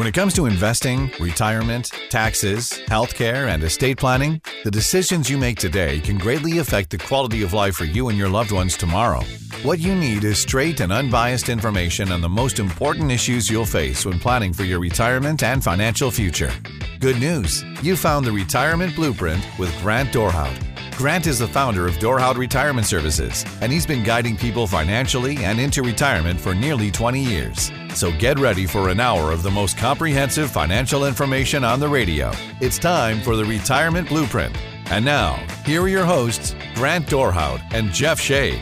When it comes to investing, retirement, taxes, healthcare, and estate planning, the decisions you make today can greatly affect the quality of life for you and your loved ones tomorrow. What you need is straight and unbiased information on the most important issues you'll face when planning for your retirement and financial future. Good news! You found the Retirement Blueprint with Grant Dorhout. Grant is the founder of Dorhout Retirement Services, and he's been guiding people financially and into retirement for nearly 20 years. So get ready for an hour of the most comprehensive financial information on the radio. It's time for the Retirement Blueprint. And now, here are your hosts, Grant Dorhout and Jeff Shade.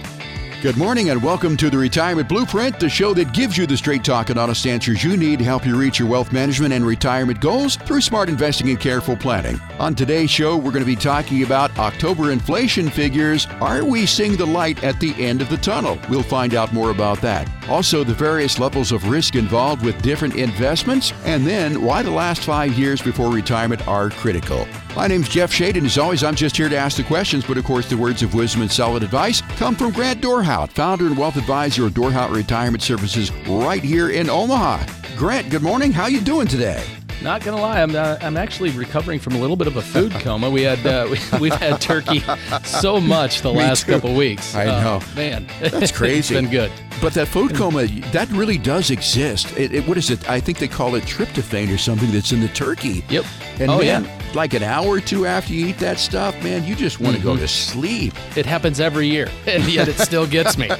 Good morning and welcome to the Retirement Blueprint, the show that gives you the straight talk and honest answers you need to help you reach your wealth management and retirement goals through smart investing and careful planning. On today's show, we're going to be talking about October inflation figures. Are we seeing the light at the end of the tunnel? We'll find out more about that. Also, the various levels of risk involved with different investments, and then why the last five years before retirement are critical. My name's Jeff Shade, and as always, I'm just here to ask the questions, but of course, the words of wisdom and solid advice come from Grant Dorhout, founder and wealth advisor of Dorhout Retirement Services right here in Omaha. Grant, good morning. How you doing today? Not gonna lie, I'm uh, I'm actually recovering from a little bit of a food coma. We had uh, we, have had turkey so much the last couple weeks. I know, uh, man. That's crazy. it's been good. But that food coma, that really does exist. It, it, what is it? I think they call it tryptophan or something that's in the turkey. Yep. And oh man, yeah. Like an hour or two after you eat that stuff, man, you just want to mm-hmm. go to sleep. It happens every year, and yet it still gets me.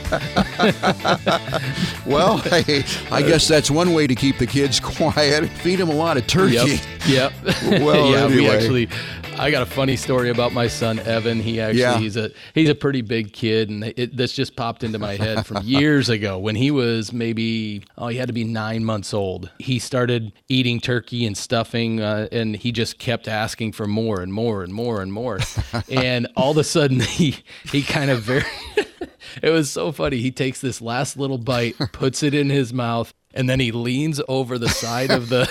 well, I, I guess that's one way to keep the kids quiet. Feed them a lot of turkey. Yep. yep. well, yeah, anyway. we actually I got a funny story about my son Evan. He actually yeah. he's a he's a pretty big kid, and it, this just popped into my head from years ago when he was maybe oh he had to be nine months old. He started eating turkey and stuffing, uh, and he just kept asking for more and more and more and more, and all of a sudden he he kind of very. it was so funny. He takes this last little bite, puts it in his mouth, and then he leans over the side of the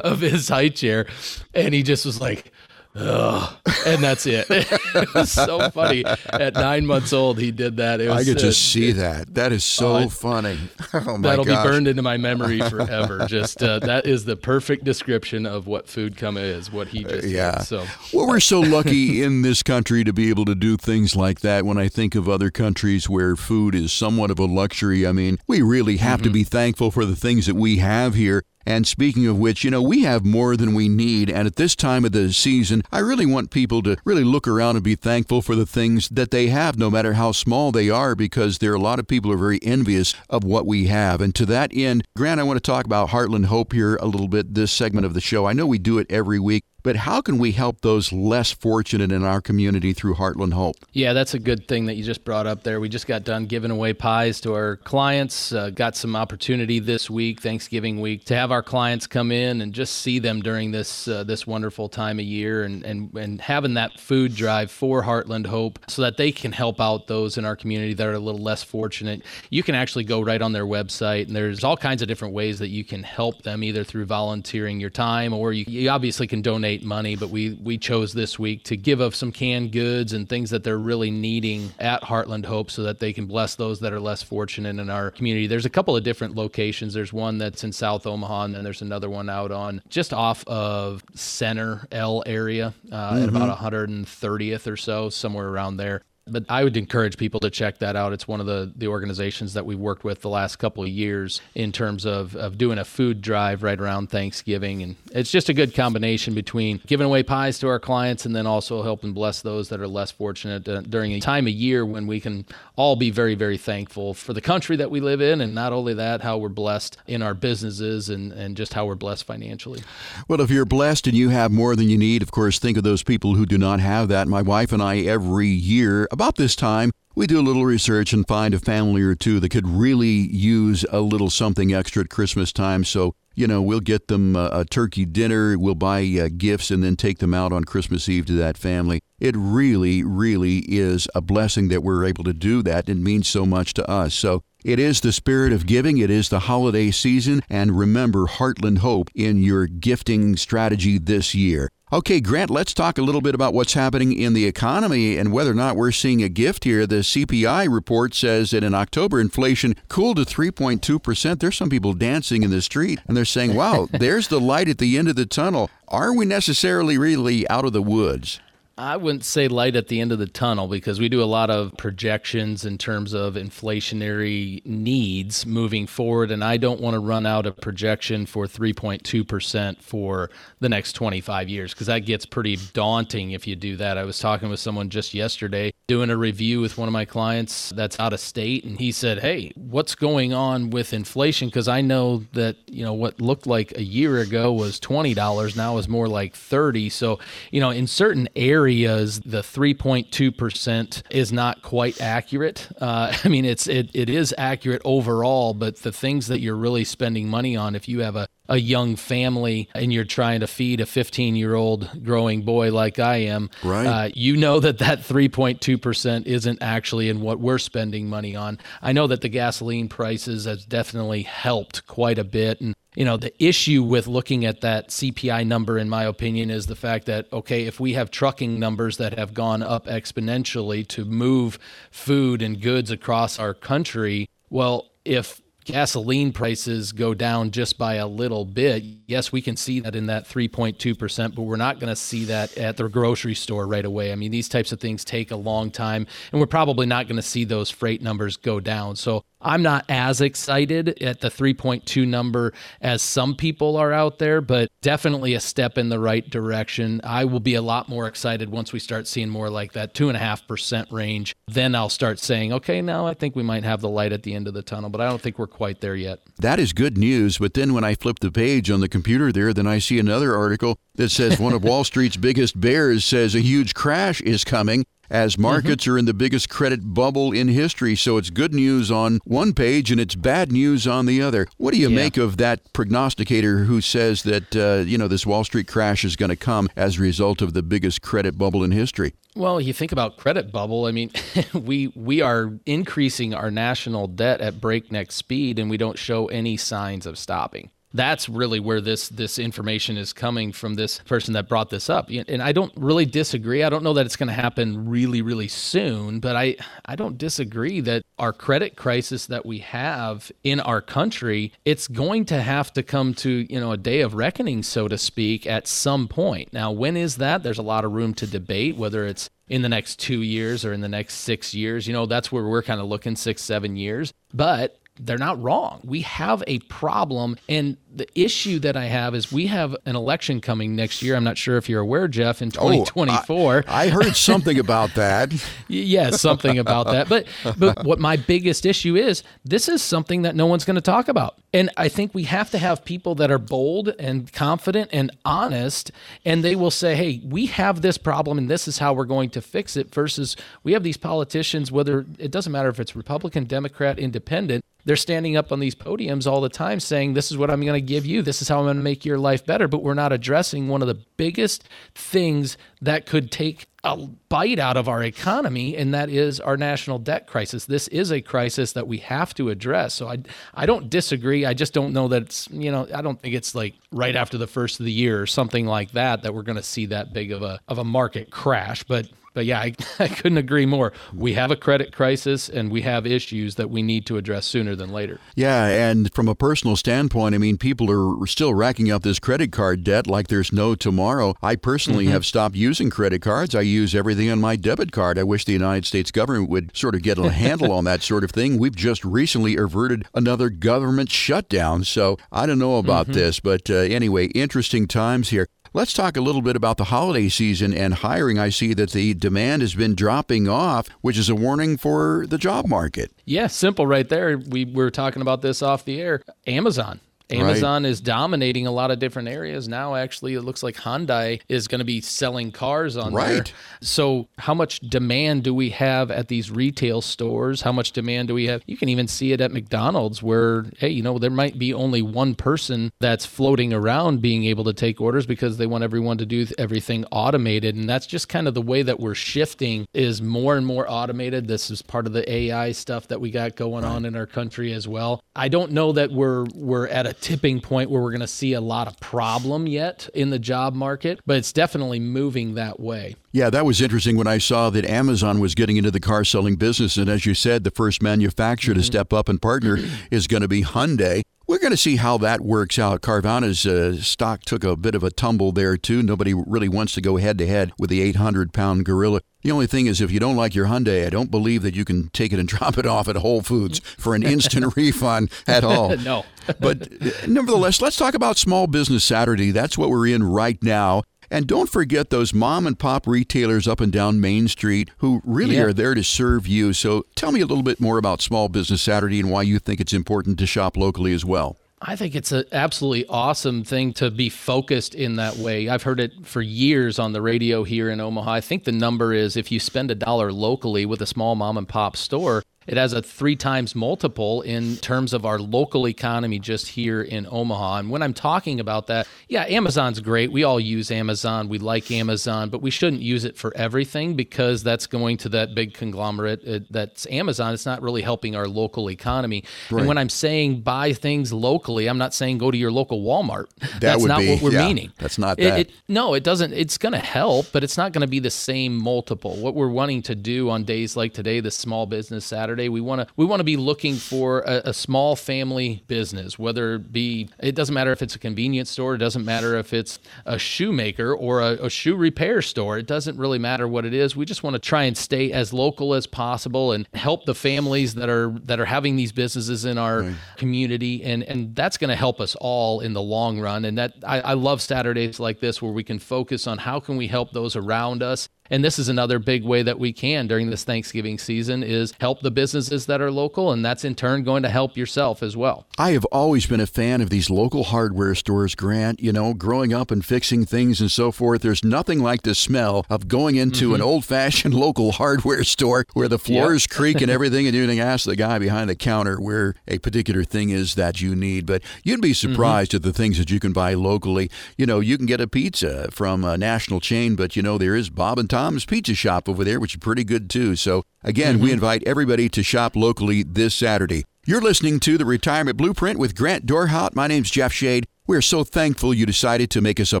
of his high chair and he just was like Ugh. and that's it. it was so funny. At nine months old, he did that. Was, I could just uh, see that. That is so uh, funny. Oh that'll gosh. be burned into my memory forever. Just uh, that is the perfect description of what food coma is. What he just yeah. Did, so well, we're so lucky in this country to be able to do things like that. When I think of other countries where food is somewhat of a luxury, I mean, we really have mm-hmm. to be thankful for the things that we have here. And speaking of which, you know, we have more than we need. And at this time of the season, I really want people to really look around and be thankful for the things that they have, no matter how small they are, because there are a lot of people who are very envious of what we have. And to that end, Grant, I want to talk about Heartland Hope here a little bit, this segment of the show. I know we do it every week. But how can we help those less fortunate in our community through Heartland Hope? Yeah, that's a good thing that you just brought up there. We just got done giving away pies to our clients. Uh, got some opportunity this week, Thanksgiving week, to have our clients come in and just see them during this uh, this wonderful time of year, and, and and having that food drive for Heartland Hope so that they can help out those in our community that are a little less fortunate. You can actually go right on their website, and there's all kinds of different ways that you can help them, either through volunteering your time or you, you obviously can donate donate money, but we we chose this week to give of some canned goods and things that they're really needing at Heartland Hope so that they can bless those that are less fortunate in our community. There's a couple of different locations. There's one that's in South Omaha, and then there's another one out on just off of Center L area uh, mm-hmm. at about 130th or so, somewhere around there but I would encourage people to check that out. It's one of the, the organizations that we've worked with the last couple of years in terms of, of doing a food drive right around Thanksgiving. And it's just a good combination between giving away pies to our clients and then also helping bless those that are less fortunate uh, during a time of year when we can all be very, very thankful for the country that we live in. And not only that, how we're blessed in our businesses and, and just how we're blessed financially. Well, if you're blessed and you have more than you need, of course, think of those people who do not have that. My wife and I, every year, about this time, we do a little research and find a family or two that could really use a little something extra at Christmas time. So, you know, we'll get them a, a turkey dinner, we'll buy uh, gifts, and then take them out on Christmas Eve to that family. It really, really is a blessing that we're able to do that. It means so much to us. So, It is the spirit of giving, it is the holiday season, and remember Heartland Hope in your gifting strategy this year. Okay, Grant, let's talk a little bit about what's happening in the economy and whether or not we're seeing a gift here. The CPI report says that in October, inflation cooled to 3.2%. There's some people dancing in the street and they're saying, wow, there's the light at the end of the tunnel. Are we necessarily really out of the woods? I wouldn't say light at the end of the tunnel because we do a lot of projections in terms of inflationary needs moving forward. And I don't want to run out a projection for 3.2% for the next 25 years because that gets pretty daunting if you do that. I was talking with someone just yesterday doing a review with one of my clients that's out of state. And he said, Hey, what's going on with inflation? Because I know that, you know, what looked like a year ago was $20, now is more like 30. So, you know, in certain areas, areas, the 3.2% is not quite accurate. Uh, I mean, it's it, it is accurate overall, but the things that you're really spending money on, if you have a a young family and you're trying to feed a 15 year old growing boy like I am, right. Uh, you know that that 3.2% isn't actually in what we're spending money on. I know that the gasoline prices has definitely helped quite a bit. And you know, the issue with looking at that CPI number, in my opinion, is the fact that, okay, if we have trucking numbers that have gone up exponentially to move food and goods across our country, well, if gasoline prices go down just by a little bit, yes, we can see that in that 3.2%, but we're not going to see that at the grocery store right away. I mean, these types of things take a long time, and we're probably not going to see those freight numbers go down. So I'm not as excited at the 3.2 number as some people are out there, but definitely a step in the right direction. I will be a lot more excited once we start seeing more like that 2.5% range. Then I'll start saying, okay, now I think we might have the light at the end of the tunnel, but I don't think we're quite there yet. That is good news. But then when I flip the page on the computer there, then I see another article that says one of Wall Street's biggest bears says a huge crash is coming as mm-hmm. markets mm-hmm. are in the biggest credit bubble in history. So it's good news on one page and it's bad news on the other. What do you yeah. make of that prognosticator who says that uh, you know this Wall Street crash is going to come as a result of the biggest credit bubble in history? Well, you think about credit bubble. I mean, we we are increasing our national debt at breakneck speed, and we don't show any signs of stopping that's really where this this information is coming from this person that brought this up and i don't really disagree i don't know that it's going to happen really really soon but i i don't disagree that our credit crisis that we have in our country it's going to have to come to you know a day of reckoning so to speak at some point now when is that there's a lot of room to debate whether it's in the next two years or in the next six years. You know, that's where we're kind of looking six, seven years. But they're not wrong. We have a problem. And the issue that I have is we have an election coming next year. I'm not sure if you're aware, Jeff, in 2024. Oh, I, I, heard something about that. yeah, something about that. But but what my biggest issue is, this is something that no one's going to talk about. And I think we have to have people that are bold and confident and honest, and they will say, hey, we have this problem and this is how we're going to fix it, versus we have these politicians, whether it doesn't matter if it's Republican, Democrat, Independent, they're standing up on these podiums all the time saying, This is what I'm going to give you. This is how I'm going to make your life better. But we're not addressing one of the biggest things that could take a bite out of our economy, and that is our national debt crisis. This is a crisis that we have to address. So I, I don't disagree. I just don't know that it's, you know, I don't think it's like right after the first of the year or something like that that we're going to see that big of a of a market crash. But but yeah, I, I couldn't agree more. We have a credit crisis and we have issues that we need to address sooner than later. Yeah, and from a personal standpoint, I mean, people are still racking up this credit card debt like there's no tomorrow. I personally mm-hmm. have stopped using credit cards. I use everything on my debit card. I wish the United States government would sort of get a handle on that sort of thing. We've just recently averted another government shutdown, so I don't know about mm-hmm. this, but uh, anyway, interesting times here. Let's talk a little bit about the holiday season and hiring. I see that the demand has been dropping off, which is a warning for the job market. Yeah, simple right there. We were talking about this off the air. Amazon Amazon right. is dominating a lot of different areas now. Actually, it looks like Hyundai is going to be selling cars on right. there. So, how much demand do we have at these retail stores? How much demand do we have? You can even see it at McDonald's, where hey, you know, there might be only one person that's floating around being able to take orders because they want everyone to do everything automated, and that's just kind of the way that we're shifting. Is more and more automated. This is part of the AI stuff that we got going right. on in our country as well. I don't know that we're we're at a tipping point where we're going to see a lot of problem yet in the job market, but it's definitely moving that way. Yeah, that was interesting when I saw that Amazon was getting into the car selling business. And as you said, the first manufacturer mm-hmm. to step up and partner is going to be Hyundai. We're going to see how that works out. Carvana's uh, stock took a bit of a tumble there, too. Nobody really wants to go head to head with the 800 pound gorilla. The only thing is, if you don't like your Hyundai, I don't believe that you can take it and drop it off at Whole Foods for an instant refund at all. no. but uh, nevertheless, let's talk about Small Business Saturday. That's what we're in right now. And don't forget those mom and pop retailers up and down Main Street who really yeah. are there to serve you. So tell me a little bit more about Small Business Saturday and why you think it's important to shop locally as well. I think it's an absolutely awesome thing to be focused in that way. I've heard it for years on the radio here in Omaha. I think the number is if you spend a dollar locally with a small mom and pop store, it has a three times multiple in terms of our local economy just here in Omaha. And when I'm talking about that, yeah, Amazon's great. We all use Amazon. We like Amazon, but we shouldn't use it for everything because that's going to that big conglomerate uh, that's Amazon. It's not really helping our local economy. Right. And when I'm saying buy things locally, I'm not saying go to your local Walmart. That that's not be, what we're yeah, meaning. That's not that. It, it, no, it doesn't. It's going to help, but it's not going to be the same multiple. What we're wanting to do on days like today, the Small Business Saturday Saturday. We want to we want to be looking for a, a, small family business, whether it be it doesn't matter if it's a convenience store, it doesn't matter if it's a shoemaker or a, a shoe repair store. It doesn't really matter what it is. We just want to try and stay as local as possible and help the families that are that are having these businesses in our right. community, and and that's going to help us all in the long run. And that I, I love Saturdays like this where we can focus on how can we help those around us and this is another big way that we can during this Thanksgiving season is help the businesses that are local and that's in turn going to help yourself as well. I have always been a fan of these local hardware stores, Grant, you know, growing up and fixing things and so forth. There's nothing like the smell of going into mm-hmm. an old-fashioned local hardware store where the floors yep. creak and everything and you can ask the guy behind the counter where a particular thing is that you need. But you'd be mm-hmm. surprised mm-hmm. at the things that you can buy locally. You know, you can get a pizza from a national chain, but you know there is Bob and Tom Tom's Pizza Shop over there, which is pretty good too. So, again, mm-hmm. we invite everybody to shop locally this Saturday. You're listening to the Retirement Blueprint with Grant Dorhout. My name's Jeff Shade. We're so thankful you decided to make us a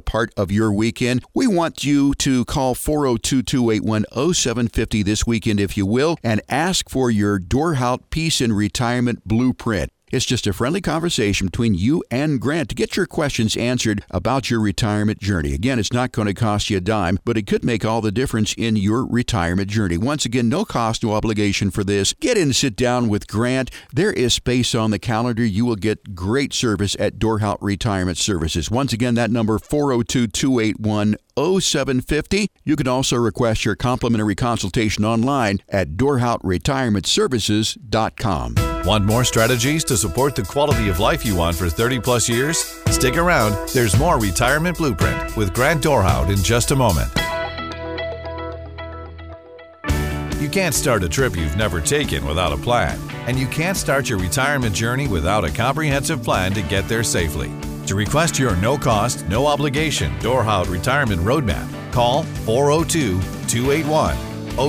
part of your weekend. We want you to call 402 281 0750 this weekend, if you will, and ask for your Dorhout Peace and Retirement Blueprint. It's just a friendly conversation between you and Grant to get your questions answered about your retirement journey. Again, it's not going to cost you a dime, but it could make all the difference in your retirement journey. Once again, no cost, no obligation for this. Get in and sit down with Grant. There is space on the calendar. You will get great service at Dorhout Retirement Services. Once again, that number 402 281 0750. You can also request your complimentary consultation online at DorhoutRetirementServices.com. Want more strategies to support the quality of life you want for 30 plus years? Stick around. There's more Retirement Blueprint with Grant Dorhout in just a moment. You can't start a trip you've never taken without a plan, and you can't start your retirement journey without a comprehensive plan to get there safely. To request your no cost, no obligation Dorhout Retirement Roadmap, call 402 281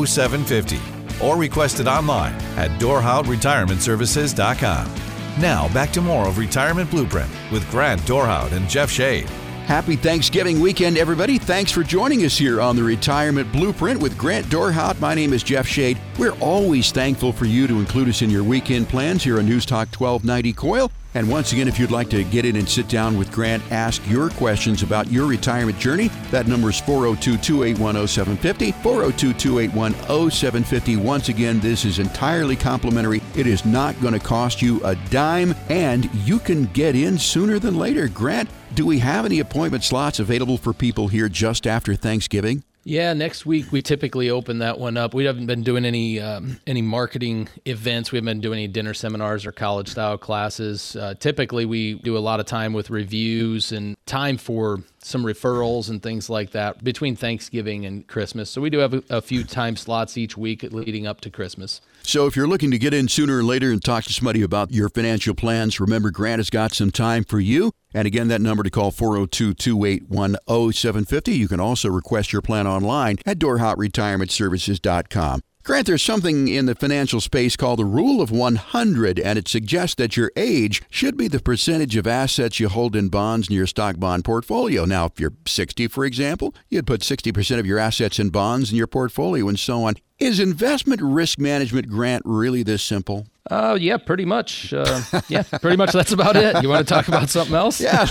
0750 or request it online at DorhoutRetirementServices.com. Now, back to more of Retirement Blueprint with Grant Dorhout and Jeff Shade. Happy Thanksgiving weekend, everybody. Thanks for joining us here on the Retirement Blueprint with Grant Dorhout. My name is Jeff Shade. We're always thankful for you to include us in your weekend plans here on News Talk 1290 KOIL. And once again, if you'd like to get in and sit down with Grant, ask your questions about your retirement journey, that number is 402 281 0750. 402 281 0750. Once again, this is entirely complimentary. It is not going to cost you a dime, and you can get in sooner than later. Grant, do we have any appointment slots available for people here just after Thanksgiving? Yeah, next week we typically open that one up. We haven't been doing any um, any marketing events. We haven't been doing any dinner seminars or college style classes. Uh, typically, we do a lot of time with reviews and time for some referrals and things like that between Thanksgiving and Christmas. So we do have a, a, few time slots each week leading up to Christmas. So if you're looking to get in sooner or later and talk to somebody about your financial plans, remember Grant has got some time for you. And again, that number to call 402 281 0750. You can also request your plan online at dorhoutretirementservices.com. Grant, there's something in the financial space called the Rule of 100, and it suggests that your age should be the percentage of assets you hold in bonds in your stock bond portfolio. Now, if you're 60, for example, you'd put 60% of your assets in bonds in your portfolio and so on. Is investment risk management grant really this simple? Uh, yeah, pretty much. Uh, yeah, pretty much. That's about it. You want to talk about something else? Yeah.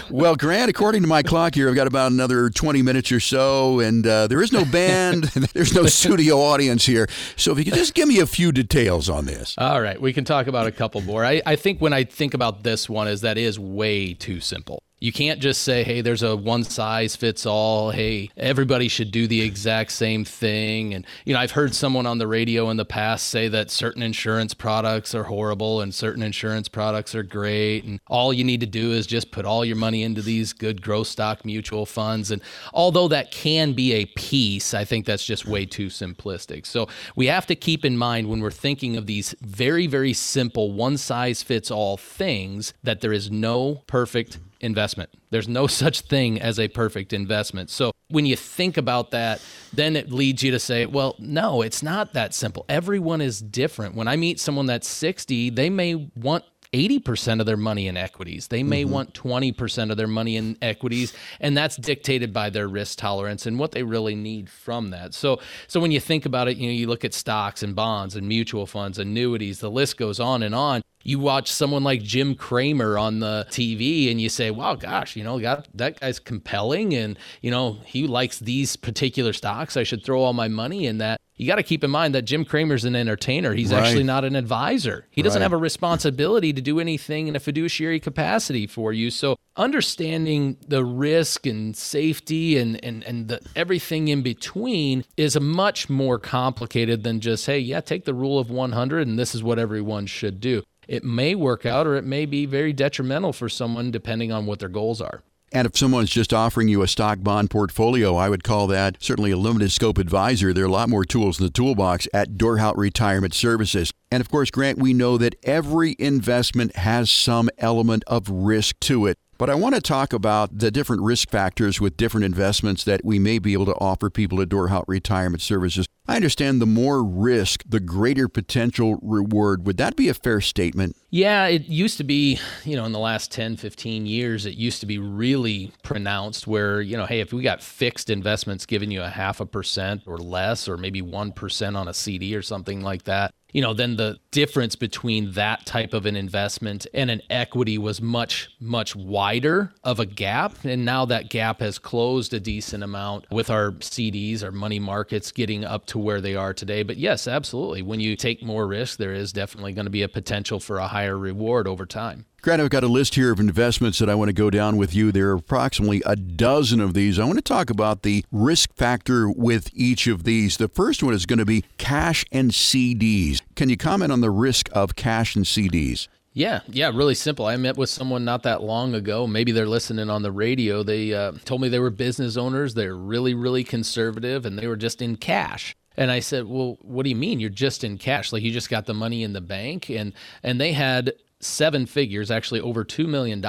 well, Grant, according to my clock here, I've got about another 20 minutes or so, and uh, there is no band, there's no studio audience here. So if you could just give me a few details on this. All right, we can talk about a couple more. I, I think when I think about this one, is that is way too simple. You can't just say, hey, there's a one size fits all. Hey, everybody should do the exact same thing. And, you know, I've heard someone on the radio in the past say that certain insurance products are horrible and certain insurance products are great. And all you need to do is just put all your money into these good growth stock mutual funds. And although that can be a piece, I think that's just way too simplistic. So we have to keep in mind when we're thinking of these very, very simple one size fits all things that there is no perfect investment. There's no such thing as a perfect investment. So when you think about that, then it leads you to say, well, no, it's not that simple. Everyone is different. When I meet someone that's 60, they may want 80% of their money in equities. They may mm-hmm. want 20% of their money in equities and that's dictated by their risk tolerance and what they really need from that. So so when you think about it, you know, you look at stocks and bonds and mutual funds, annuities, the list goes on and on you watch someone like Jim Cramer on the TV and you say, wow, gosh, you know, that, that guy's compelling and, you know, he likes these particular stocks. I should throw all my money in that. You got to keep in mind that Jim Cramer's an entertainer. He's right. actually not an advisor. He doesn't right. have a responsibility to do anything in a fiduciary capacity for you. So understanding the risk and safety and, and, and the, everything in between is much more complicated than just, hey, yeah, take the rule of 100 and this is what everyone should do it may work out or it may be very detrimental for someone depending on what their goals are. And if someone's just offering you a stock bond portfolio, I would call that certainly a limited scope advisor. There are a lot more tools in the toolbox at Dorhout Retirement Services. And of course, Grant, we know that every investment has some element of risk to it. But I want to talk about the different risk factors with different investments that we may be able to offer people at Dorhout Retirement Services. I understand the more risk, the greater potential reward. Would that be a fair statement? Yeah, it used to be, you know, in the last 10, 15 years, it used to be really pronounced where, you know, hey, if we got fixed investments giving you a half a percent or less, or maybe 1% on a CD or something like that, you know, then the difference between that type of an investment and an equity was much, much wider of a gap. And now that gap has closed a decent amount with our CDs, our money markets getting up to where they are today. But yes, absolutely. When you take more risk, there is definitely going to be a potential for a higher reward over time. Grant, I've got a list here of investments that I want to go down with you. There are approximately a dozen of these. I want to talk about the risk factor with each of these. The first one is going to be cash and CDs. Can you comment on the risk of cash and CDs? Yeah, yeah, really simple. I met with someone not that long ago. Maybe they're listening on the radio. They uh, told me they were business owners. They're really, really conservative and they were just in cash. And I said, "Well, what do you mean you're just in cash? Like you just got the money in the bank?" And and they had seven figures, actually over $2 million,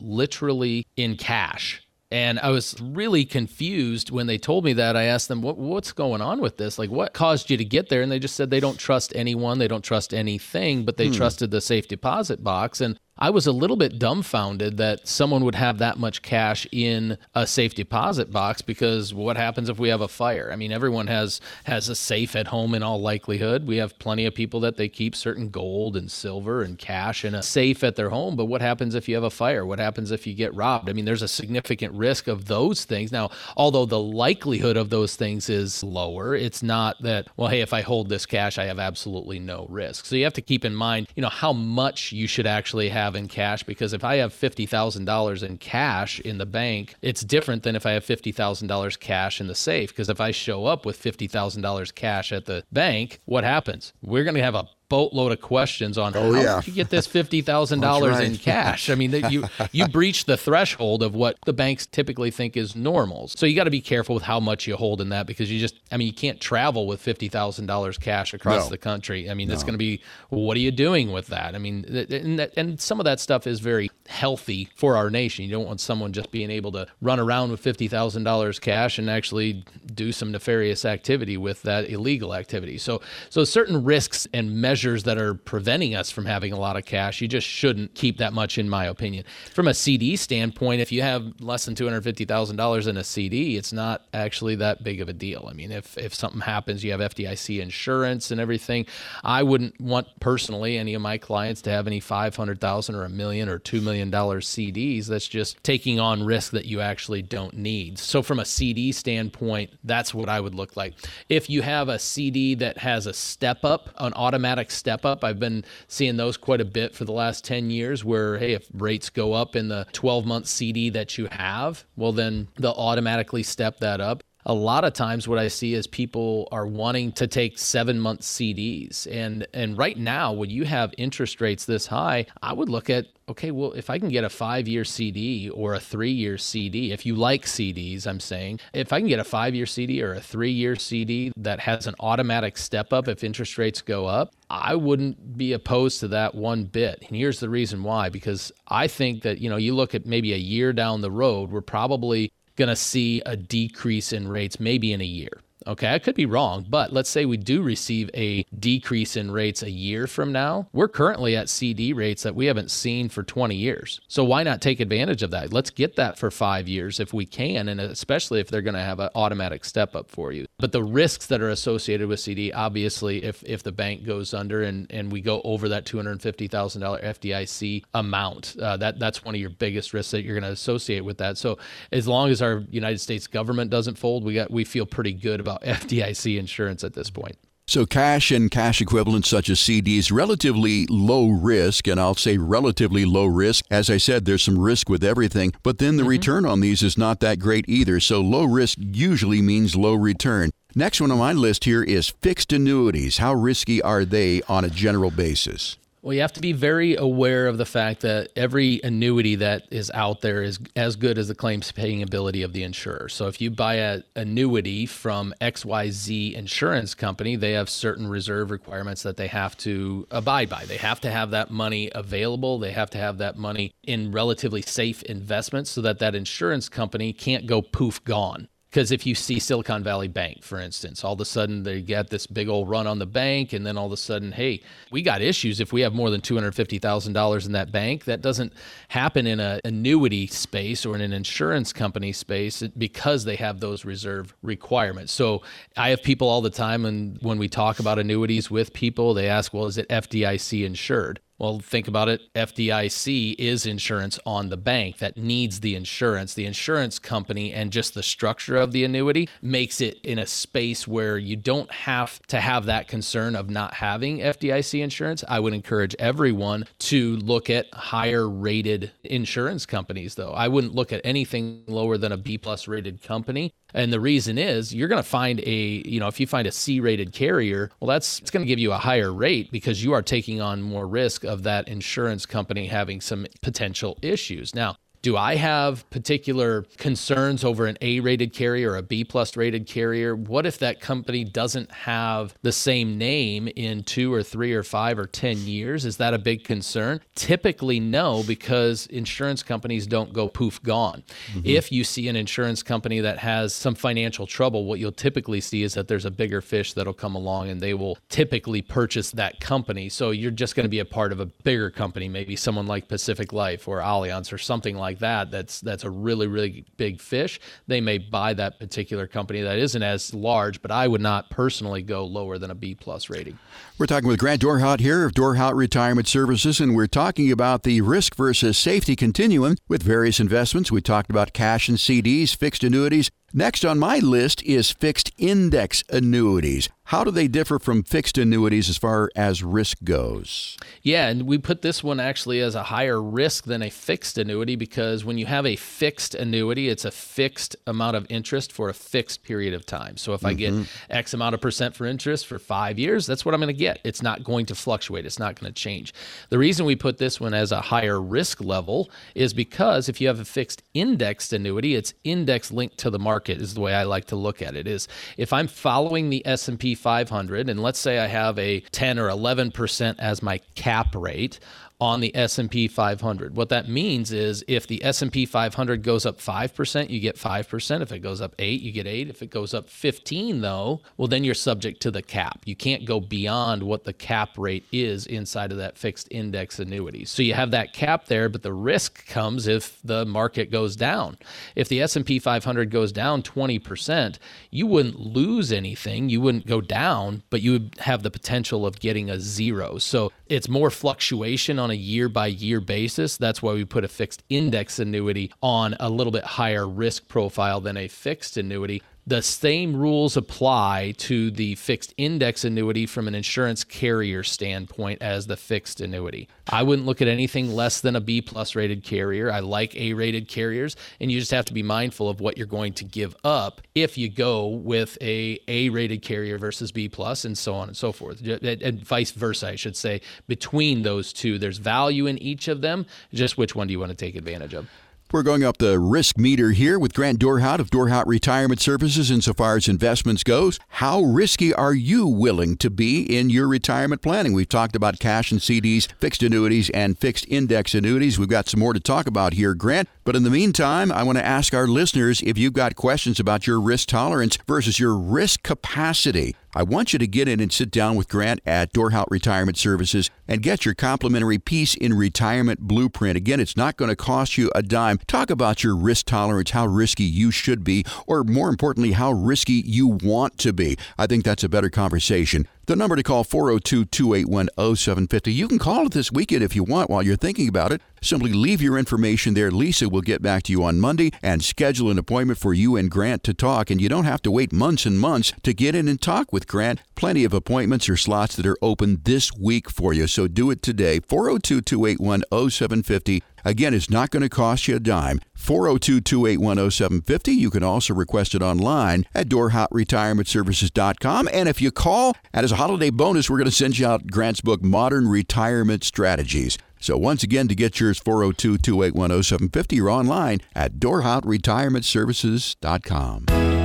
literally in cash. And I was really confused when they told me that. I asked them, what, What's going on with this? Like, what caused you to get there? And they just said they don't trust anyone, they don't trust anything, but they hmm. trusted the safe deposit box. And I was a little bit dumbfounded that someone would have that much cash in a safe deposit box because what happens if we have a fire? I mean, everyone has has a safe at home in all likelihood. We have plenty of people that they keep certain gold and silver and cash in a safe at their home, but what happens if you have a fire? What happens if you get robbed? I mean, there's a significant risk of those things. Now, although the likelihood of those things is lower, it's not that, well, hey, if I hold this cash, I have absolutely no risk. So you have to keep in mind, you know, how much you should actually have have in cash because if I have $50,000 in cash in the bank, it's different than if I have $50,000 cash in the safe. Because if I show up with $50,000 cash at the bank, what happens? We're going to have a boatload of questions on oh, how yeah. you get this fifty thousand dollars in cash. I mean, you you breach the threshold of what the banks typically think is normal. So you got to be careful with how much you hold in that because you just, I mean, you can't travel with fifty thousand dollars cash across no. the country. I mean, no. it's going to be what are you doing with that? I mean, and, that, and some of that stuff is very healthy for our nation. You don't want someone just being able to run around with fifty thousand dollars cash and actually do some nefarious activity with that illegal activity. So so certain risks and measures that are preventing us from having a lot of cash. You just shouldn't keep that much, in my opinion. From a CD standpoint, if you have less than two hundred fifty thousand dollars in a CD, it's not actually that big of a deal. I mean, if if something happens, you have FDIC insurance and everything. I wouldn't want personally any of my clients to have any five hundred thousand or a million or two million dollar CDs. That's just taking on risk that you actually don't need. So from a CD standpoint, that's what I would look like. If you have a CD that has a step up, an automatic step up. I've been seeing those quite a bit for the last 10 years where, hey, if rates go up in the 12 month CD that you have, well, then they'll automatically step that up a lot of times what I see is people are wanting to take seven month CDs. And and right now, when you have interest rates this high, I would look at okay, well, if I can get a five year CD or a three year CD, if you like CDs, I'm saying, if I can get a five year CD or a three year CD that has an automatic step up if interest rates go up, I wouldn't be opposed to that one bit. And here's the reason why because I think that, you know, you look at maybe a year down the road, we're probably going to see a decrease in rates maybe in a year. Okay, I could be wrong, but let's say we do receive a decrease in rates a year from now. We're currently at CD rates that we haven't seen for 20 years. So why not take advantage of that? Let's get that for five years if we can, and especially if they're going to have an automatic step up for you. But the risks that are associated with CD, obviously, if if the bank goes under and, and we go over that $250,000 FDIC amount, uh, that that's one of your biggest risks that you're going to associate with that. So as long as our United States government doesn't fold, we got we feel pretty good about FDIC insurance at this point. So, cash and cash equivalents such as CDs, relatively low risk, and I'll say relatively low risk. As I said, there's some risk with everything, but then the mm-hmm. return on these is not that great either. So, low risk usually means low return. Next one on my list here is fixed annuities. How risky are they on a general basis? Well, you have to be very aware of the fact that every annuity that is out there is as good as the claims paying ability of the insurer. So if you buy an annuity from XYZ insurance company, they have certain reserve requirements that they have to abide by. They have to have that money available, they have to have that money in relatively safe investments so that that insurance company can't go poof gone. Because if you see Silicon Valley Bank, for instance, all of a sudden they get this big old run on the bank, and then all of a sudden, hey, we got issues if we have more than $250,000 in that bank. That doesn't happen in an annuity space or in an insurance company space because they have those reserve requirements. So I have people all the time, and when we talk about annuities with people, they ask, well, is it FDIC insured? Well, think about it. FDIC is insurance on the bank that needs the insurance. The insurance company and just the structure of the annuity makes it in a space where you don't have to have that concern of not having FDIC insurance. I would encourage everyone to look at higher rated insurance companies, though. I wouldn't look at anything lower than a B plus rated company and the reason is you're going to find a, you know, if you find a C rated carrier, well, that's it's going to give you a higher rate because you are taking on more risk of that insurance company having some potential issues. Now, do I have particular concerns over an A rated carrier or a B plus rated carrier? What if that company doesn't have the same name in two or three or five or 10 years? Is that a big concern? Typically, no, because insurance companies don't go poof gone. Mm-hmm. If you see an insurance company that has some financial trouble, what you'll typically see is that there's a bigger fish that'll come along and they will typically purchase that company. So you're just going to be a part of a bigger company, maybe someone like Pacific Life or Allianz or something like like that that's that's a really really big fish. They may buy that particular company that isn't as large but i would not personally go lower than a b plus rating. We're talking with grant dorhout here of dorhout retirement services and we're talking about the risk versus safety continuum with various investments. We talked about cash and cds fixed annuities Next on my list is fixed index annuities. How do they differ from fixed annuities as far as risk goes? Yeah, and we put this one actually as a higher risk than a fixed annuity because when you have a fixed annuity, it's a fixed amount of interest for a fixed period of time. So if mm-hmm. I get mm-hmm. X amount of percent for interest for five years, that's what I'm going to get. It's not going to fluctuate, it's not going to change. The reason we put this one as a higher risk level is because if you have a fixed indexed annuity, it's index linked to the market is the way I like to look at it. Is if I'm following the S&P 500 and let's say I have a 10 or 11% as my cap rate, on the S&P 500. What that means is if the S&P 500 goes up 5%, you get 5%. If it goes up 8, you get 8. If it goes up 15 though, well then you're subject to the cap. You can't go beyond what the cap rate is inside of that fixed index annuity. So you have that cap there, but the risk comes if the market goes down. If the S&P 500 goes down 20%, you wouldn't lose anything. You wouldn't go down, but you would have the potential of getting a zero. So it's more fluctuation on a year by year basis. That's why we put a fixed index annuity on a little bit higher risk profile than a fixed annuity the same rules apply to the fixed index annuity from an insurance carrier standpoint as the fixed annuity. I wouldn't look at anything less than a B plus rated carrier. I like A rated carriers, and you just have to be mindful of what you're going to give up if you go with a A rated carrier versus B plus, and so on and so forth, and vice versa. I should say between those two, there's value in each of them. Just which one do you want to take advantage of? We're going up the risk meter here with Grant Dorhout of Dorhout Retirement Services insofar as investments goes. How risky are you willing to be in your retirement planning? We've talked about cash and CDs, fixed annuities, and fixed index annuities. We've got some more to talk about here, Grant. But in the meantime, I want to ask our listeners if you've got questions about your risk tolerance versus your risk capacity. I want you to get in and sit down with Grant at Dorhout Retirement Services and get your complimentary Peace in Retirement Blueprint. Again, it's not going to cost you a dime. Talk about your risk tolerance, how risky you should be, or more importantly, how risky you want to be. I think that's a better conversation. The number to call 402 281 0750. You can call it this weekend if you want while you're thinking about it. Simply leave your information there. Lisa will get back to you on Monday and schedule an appointment for you and Grant to talk. And you don't have to wait months and months to get in and talk with Grant. Plenty of appointments or slots that are open this week for you. So do it today. 402 281 0750. Again, it's not going to cost you a dime. 402 281 0750. You can also request it online at DorhoutRetirementServices.com. And if you call, as a holiday bonus, we're going to send you out Grant's book, Modern Retirement Strategies. So once again, to get yours, 402 281 0750, you're online at DorhoutRetirementServices.com.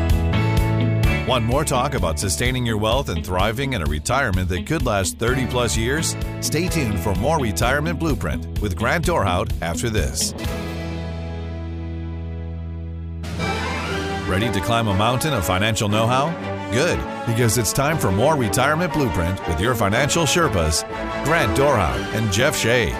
Want more talk about sustaining your wealth and thriving in a retirement that could last 30 plus years? Stay tuned for more Retirement Blueprint with Grant Dorhout after this. Ready to climb a mountain of financial know how? Good, because it's time for more Retirement Blueprint with your financial Sherpas, Grant Dorhout and Jeff Shade.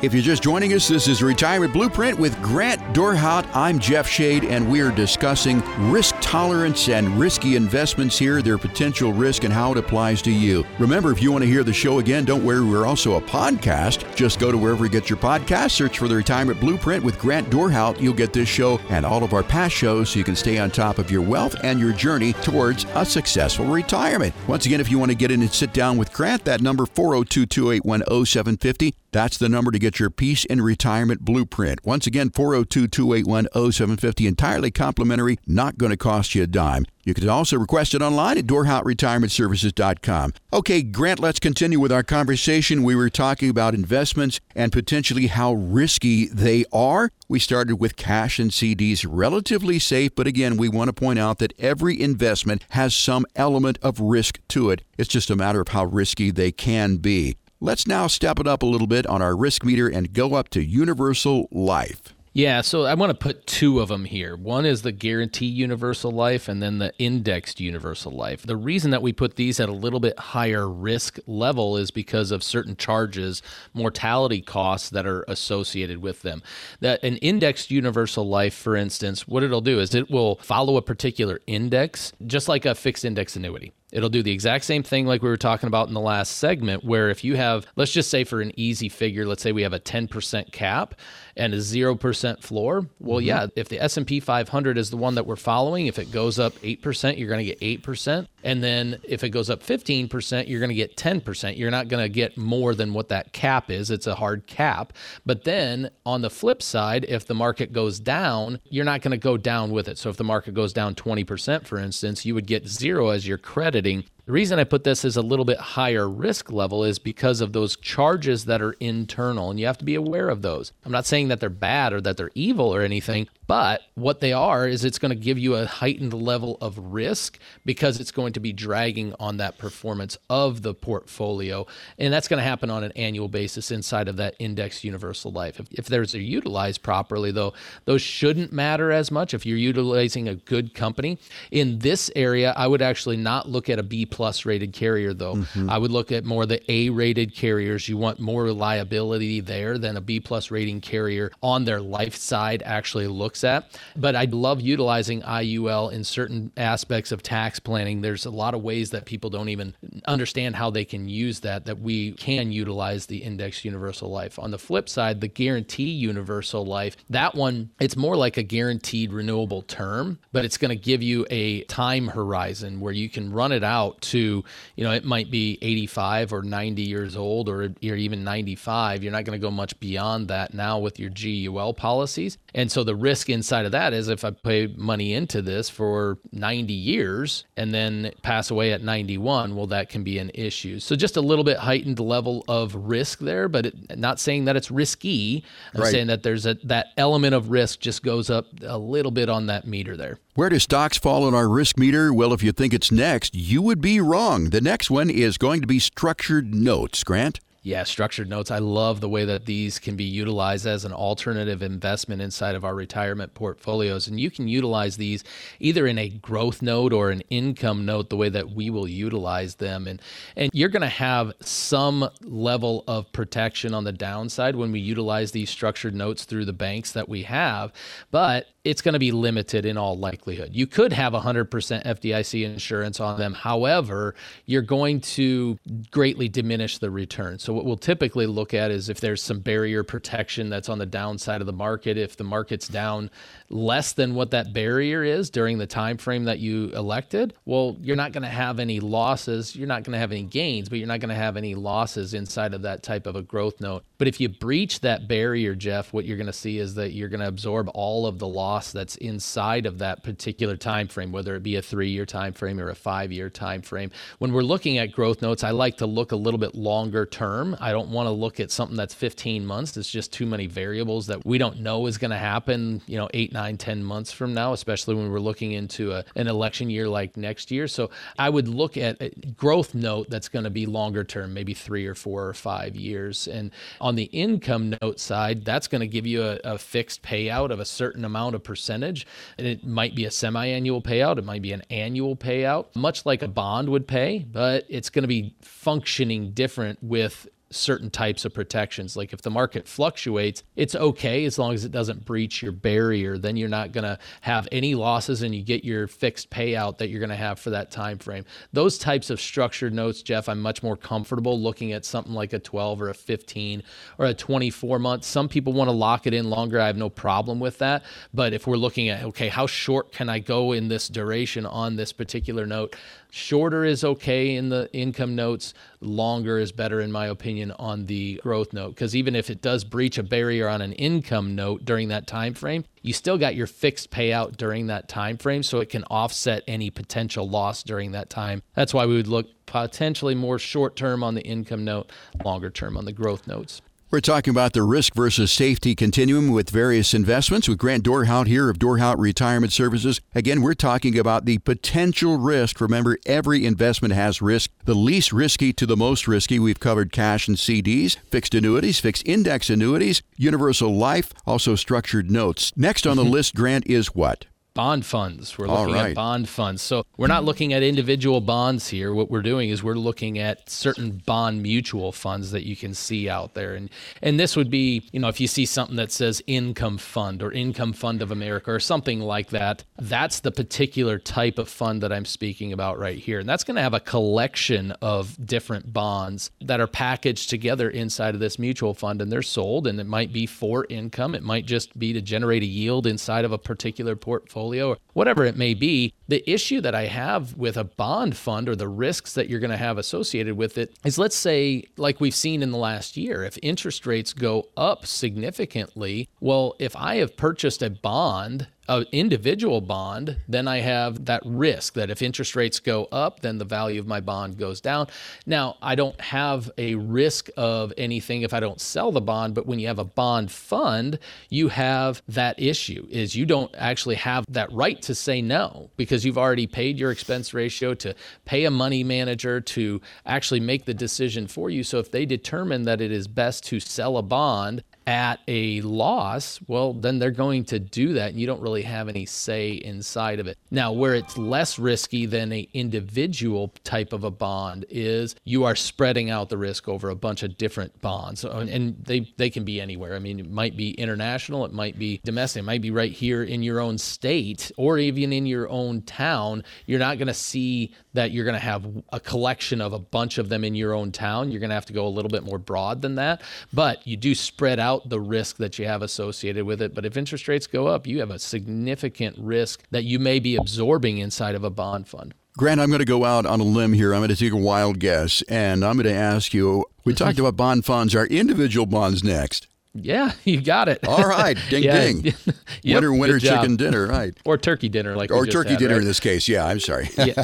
If you're just joining us, this is Retirement Blueprint with Grant Dorhout. I'm Jeff Shade, and we are discussing risk tolerance and risky investments here, their potential risk, and how it applies to you. Remember, if you want to hear the show again, don't worry, we're also a podcast. Just go to wherever you get your podcast, search for the Retirement Blueprint with Grant Dorhout. You'll get this show and all of our past shows so you can stay on top of your wealth and your journey towards a successful retirement. Once again, if you want to get in and sit down with Grant, that number 402 281 0750. That's the number to get your peace in retirement blueprint. Once again, 402 281 0750, entirely complimentary, not going to cost you a dime. You can also request it online at DorhoutRetirementServices.com. Okay, Grant, let's continue with our conversation. We were talking about investments and potentially how risky they are. We started with cash and CDs, relatively safe, but again, we want to point out that every investment has some element of risk to it. It's just a matter of how risky they can be. Let's now step it up a little bit on our risk meter and go up to universal life. Yeah, so I want to put two of them here. One is the guarantee universal life and then the indexed universal life. The reason that we put these at a little bit higher risk level is because of certain charges, mortality costs that are associated with them. That an indexed universal life, for instance, what it'll do is it will follow a particular index, just like a fixed index annuity. It'll do the exact same thing like we were talking about in the last segment, where if you have, let's just say for an easy figure, let's say we have a 10% cap and a 0% floor. Well, mm-hmm. yeah, if the S&P 500 is the one that we're following, if it goes up 8%, you're going to get 8%. And then if it goes up 15%, you're going to get 10%. You're not going to get more than what that cap is. It's a hard cap. But then on the flip side, if the market goes down, you're not going to go down with it. So if the market goes down 20%, for instance, you would get zero as your crediting the reason I put this as a little bit higher risk level is because of those charges that are internal, and you have to be aware of those. I'm not saying that they're bad or that they're evil or anything, but what they are is it's going to give you a heightened level of risk because it's going to be dragging on that performance of the portfolio. And that's going to happen on an annual basis inside of that index universal life. If, if there's are utilized properly, though, those shouldn't matter as much if you're utilizing a good company. In this area, I would actually not look at a B plus rated carrier, though. Mm-hmm. I would look at more the A rated carriers. You want more reliability there than a B plus rating carrier on their life side actually looks looks at. But I love utilizing IUL in certain aspects of tax planning. There's a lot of ways that people don't even understand how they can use that, that we can utilize the index universal life. On the flip side, the guarantee universal life, that one, it's more like a guaranteed renewable term, but it's going to give you a time horizon where you can run it out to, you know, it might be 85 or 90 years old or, or even 95. You're not going to go much beyond that now with your GUL policies. And so the risk risk inside of that is if I pay money into this for 90 years and then pass away at 91, well, that can be an issue. So just a little bit heightened level of risk there, but it, not saying that it's risky. I'm right. saying that there's a that element of risk just goes up a little bit on that meter there. Where do stocks fall on our risk meter? Well, if you think it's next, you would be wrong. The next one is going to be structured notes, Grant. Yeah, structured notes. I love the way that these can be utilized as an alternative investment inside of our retirement portfolios. And you can utilize these either in a growth note or an income note, the way that we will utilize them. And, and you're going to have some level of protection on the downside when we utilize these structured notes through the banks that we have. But it's going to be limited in all likelihood. You could have 100% FDIC insurance on them. However, you're going to greatly diminish the return. So what we'll typically look at is if there's some barrier protection that's on the downside of the market, if the market's down less than what that barrier is during the time frame that you elected, well, you're not going to have any losses. You're not going to have any gains, but you're not going to have any losses inside of that type of a growth note. But if you breach that barrier, Jeff, what you're going to see is that you're going to absorb all of the loss that's inside of that particular time frame, whether it be a 3-year time frame or a 5-year time frame. When we're looking at growth notes, I like to look a little bit longer term. I don't want to look at something that's 15 months. It's just too many variables that we don't know is going to happen, you know, 8 nine, 10 months from now, especially when we're looking into a, an election year like next year. So I would look at a growth note that's going to be longer term, maybe three or four or five years. And on the income note side, that's going to give you a, a fixed payout of a certain amount of percentage. And it might be a semi annual payout, it might be an annual payout, much like a bond would pay, but it's going to be functioning different with certain types of protections. Like if the market fluctuates, it's okay as long as it doesn't breach your barrier. Then you're not going to have any losses and you get your fixed payout that you're going to have for that time frame. Those types of structured notes, Jeff, I'm much more comfortable looking at something like a 12 or a 15 or a 24 month. Some people want to lock it in longer. I have no problem with that. But if we're looking at okay, how short can I go in this duration on this particular note? Shorter is okay in the income notes, longer is better in my opinion on the growth note because even if it does breach a barrier on an income note during that time frame, you still got your fixed payout during that time frame so it can offset any potential loss during that time. That's why we would look potentially more short term on the income note, longer term on the growth notes. We're talking about the risk versus safety continuum with various investments with Grant Dorhout here of Dorhout Retirement Services. Again, we're talking about the potential risk. Remember, every investment has risk. The least risky to the most risky. We've covered cash and CDs, fixed annuities, fixed index annuities, universal life, also structured notes. Next on the list, Grant, is what? Bond funds. We're looking right. at bond funds. So we're not looking at individual bonds here. What we're doing is we're looking at certain bond mutual funds that you can see out there. And and this would be, you know, if you see something that says income fund or income fund of America or something like that, that's the particular type of fund that I'm speaking about right here. And that's going to have a collection of different bonds that are packaged together inside of this mutual fund and they're sold and it might be for income, it might just be to generate a yield inside of a particular portfolio portfolio or whatever it may be. The issue that I have with a bond fund or the risks that you're going to have associated with it is let's say, like we've seen in the last year, if interest rates go up significantly, well, if I have purchased a bond an individual bond, then I have that risk that if interest rates go up, then the value of my bond goes down. Now, I don't have a risk of anything if I don't sell the bond, but when you have a bond fund, you have that issue is you don't actually have that right to say no because you've already paid your expense ratio to pay a money manager to actually make the decision for you. So if they determine that it is best to sell a bond at a loss, well, then they're going to do that. And you don't really have any say inside of it. Now, where it's less risky than a individual type of a bond is you are spreading out the risk over a bunch of different bonds. And they, they can be anywhere. I mean, it might be international, it might be domestic, it might be right here in your own state or even in your own town. You're not going to see that you're going to have a collection of a bunch of them in your own town. You're going to have to go a little bit more broad than that. But you do spread out the risk that you have associated with it. But if interest rates go up, you have a significant risk that you may be absorbing inside of a bond fund. Grant, I'm going to go out on a limb here. I'm going to take a wild guess, and I'm going to ask you. We talked about bond funds. Are individual bonds next? Yeah, you got it. All right, ding yeah. ding. yep, winner winner chicken dinner, right? Or turkey dinner, like or turkey had, dinner right? in this case. Yeah, I'm sorry. yeah.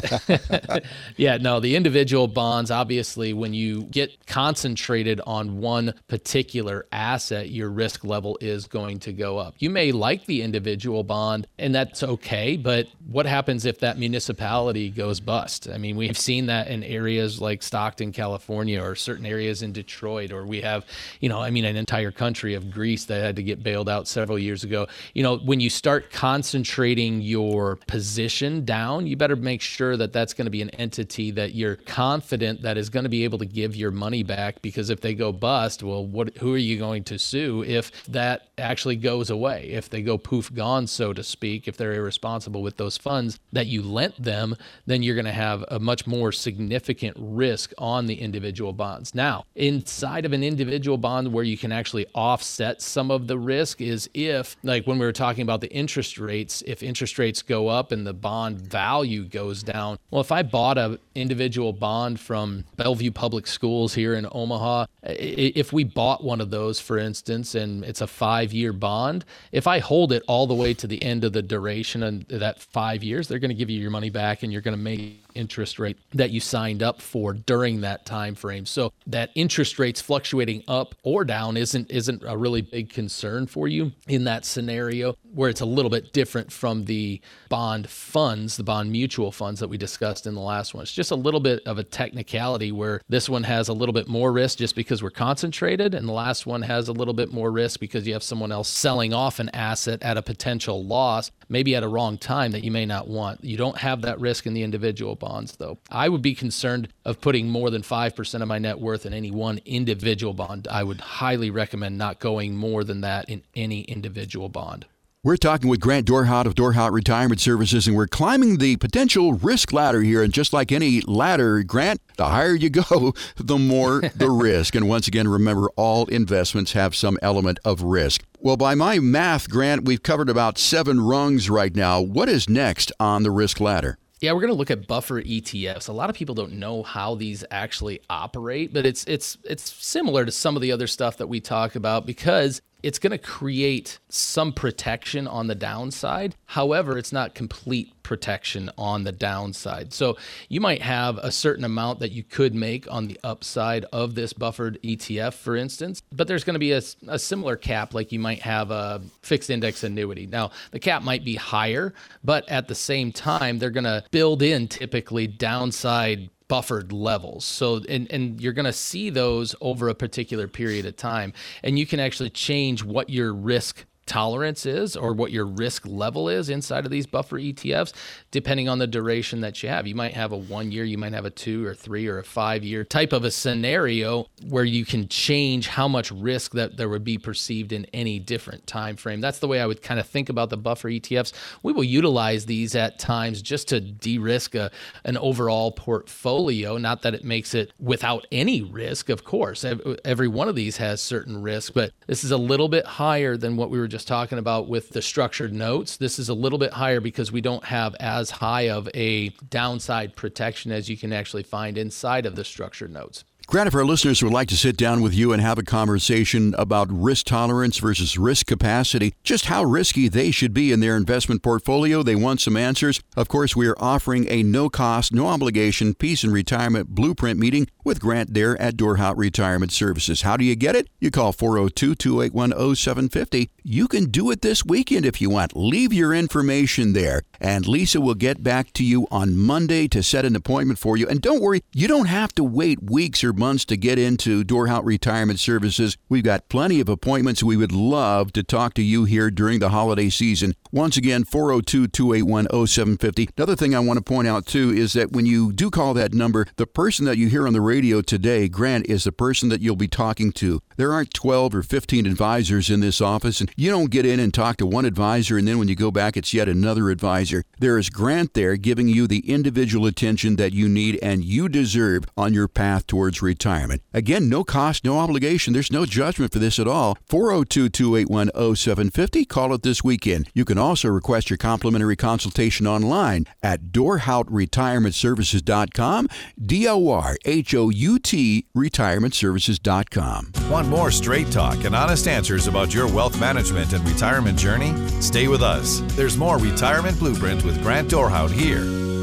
yeah, no, the individual bonds. Obviously, when you get concentrated on one particular asset, your risk level is going to go up. You may like the individual bond, and that's okay. But what happens if that municipality goes bust? I mean, we've seen that in areas like Stockton, California, or certain areas in Detroit, or we have, you know, I mean, an entire country country of Greece that had to get bailed out several years ago. You know, when you start concentrating your position down, you better make sure that that's going to be an entity that you're confident that is going to be able to give your money back because if they go bust, well, what who are you going to sue if that actually goes away? If they go poof gone, so to speak, if they're irresponsible with those funds that you lent them, then you're going to have a much more significant risk on the individual bonds. Now, inside of an individual bond where you can actually offset some of the risk is if, like when we were talking about the interest rates, if interest rates go up and the bond value goes down. Well, if I bought an individual bond from Bellevue Public Schools here in Omaha, if we bought one of those, for instance, and it's a five year bond, if I hold it all the way to the end of the duration and that five years, they're going to give you your money back and you're going to make interest rate that you signed up for during that time frame. So that interest rates fluctuating up or down isn't isn't a really big concern for you in that scenario where it's a little bit different from the bond funds, the bond mutual funds that we discussed in the last one. It's just a little bit of a technicality where this one has a little bit more risk just because we're concentrated and the last one has a little bit more risk because you have someone else selling off an asset at a potential loss, maybe at a wrong time that you may not want. You don't have that risk in the individual bonds, though. I would be concerned of putting more than 5% of my net worth in any one individual bond. I would highly recommend not going more than that in any individual bond. We're talking with Grant Dorhout of Dorhout Retirement Services, and we're climbing the potential risk ladder here. And just like any ladder, Grant, the higher you go, the more the risk. And once again, remember all investments have some element of risk. Well, by my math, Grant, we've covered about seven rungs right now. What is next on the risk ladder? Yeah, we're going to look at buffer ETFs. A lot of people don't know how these actually operate, but it's it's it's similar to some of the other stuff that we talk about because it's going to create some protection on the downside. However, it's not complete protection on the downside. So you might have a certain amount that you could make on the upside of this buffered ETF, for instance, but there's going to be a, a similar cap like you might have a fixed index annuity. Now, the cap might be higher, but at the same time, they're going to build in typically downside buffered levels. So and and you're going to see those over a particular period of time and you can actually change what your risk tolerance is or what your risk level is inside of these buffer ETFs, depending on the duration that you have. You might have a one year, you might have a two or three or a five year type of a scenario where you can change how much risk that there would be perceived in any different time frame. That's the way I would kind of think about the buffer ETFs. We will utilize these at times just to de-risk an overall portfolio. Not that it makes it without any risk, of course. Every one of these has certain risk, but this is a little bit higher than what we were just talking about with the structured notes. This is a little bit higher because we don't have as high of a downside protection as you can actually find inside of the structured notes. Grant, if our listeners would like to sit down with you and have a conversation about risk tolerance versus risk capacity, just how risky they should be in their investment portfolio, they want some answers. Of course, we are offering a no cost, no obligation peace and retirement blueprint meeting with Grant there at Dorhout Retirement Services. How do you get it? You call 402 281 0750. You can do it this weekend if you want. Leave your information there, and Lisa will get back to you on Monday to set an appointment for you. And don't worry, you don't have to wait weeks or months to get into Dorhout Retirement Services. We've got plenty of appointments. We would love to talk to you here during the holiday season. Once again, 402 281 0750. Another thing I want to point out, too, is that when you do call that number, the person that you hear on the radio today, Grant, is the person that you'll be talking to. There aren't 12 or 15 advisors in this office, and you don't get in and talk to one advisor, and then when you go back, it's yet another advisor. There is Grant there giving you the individual attention that you need and you deserve on your path towards retirement. Again, no cost, no obligation. There's no judgment for this at all. 402 281 0750. Call it this weekend. You can also request your complimentary consultation online at dorhoutretirementservices.com, D O R H O U T retirementservices.com. Want more straight talk and honest answers about your wealth management and retirement journey? Stay with us. There's more Retirement Blueprint with Grant Dorhout here.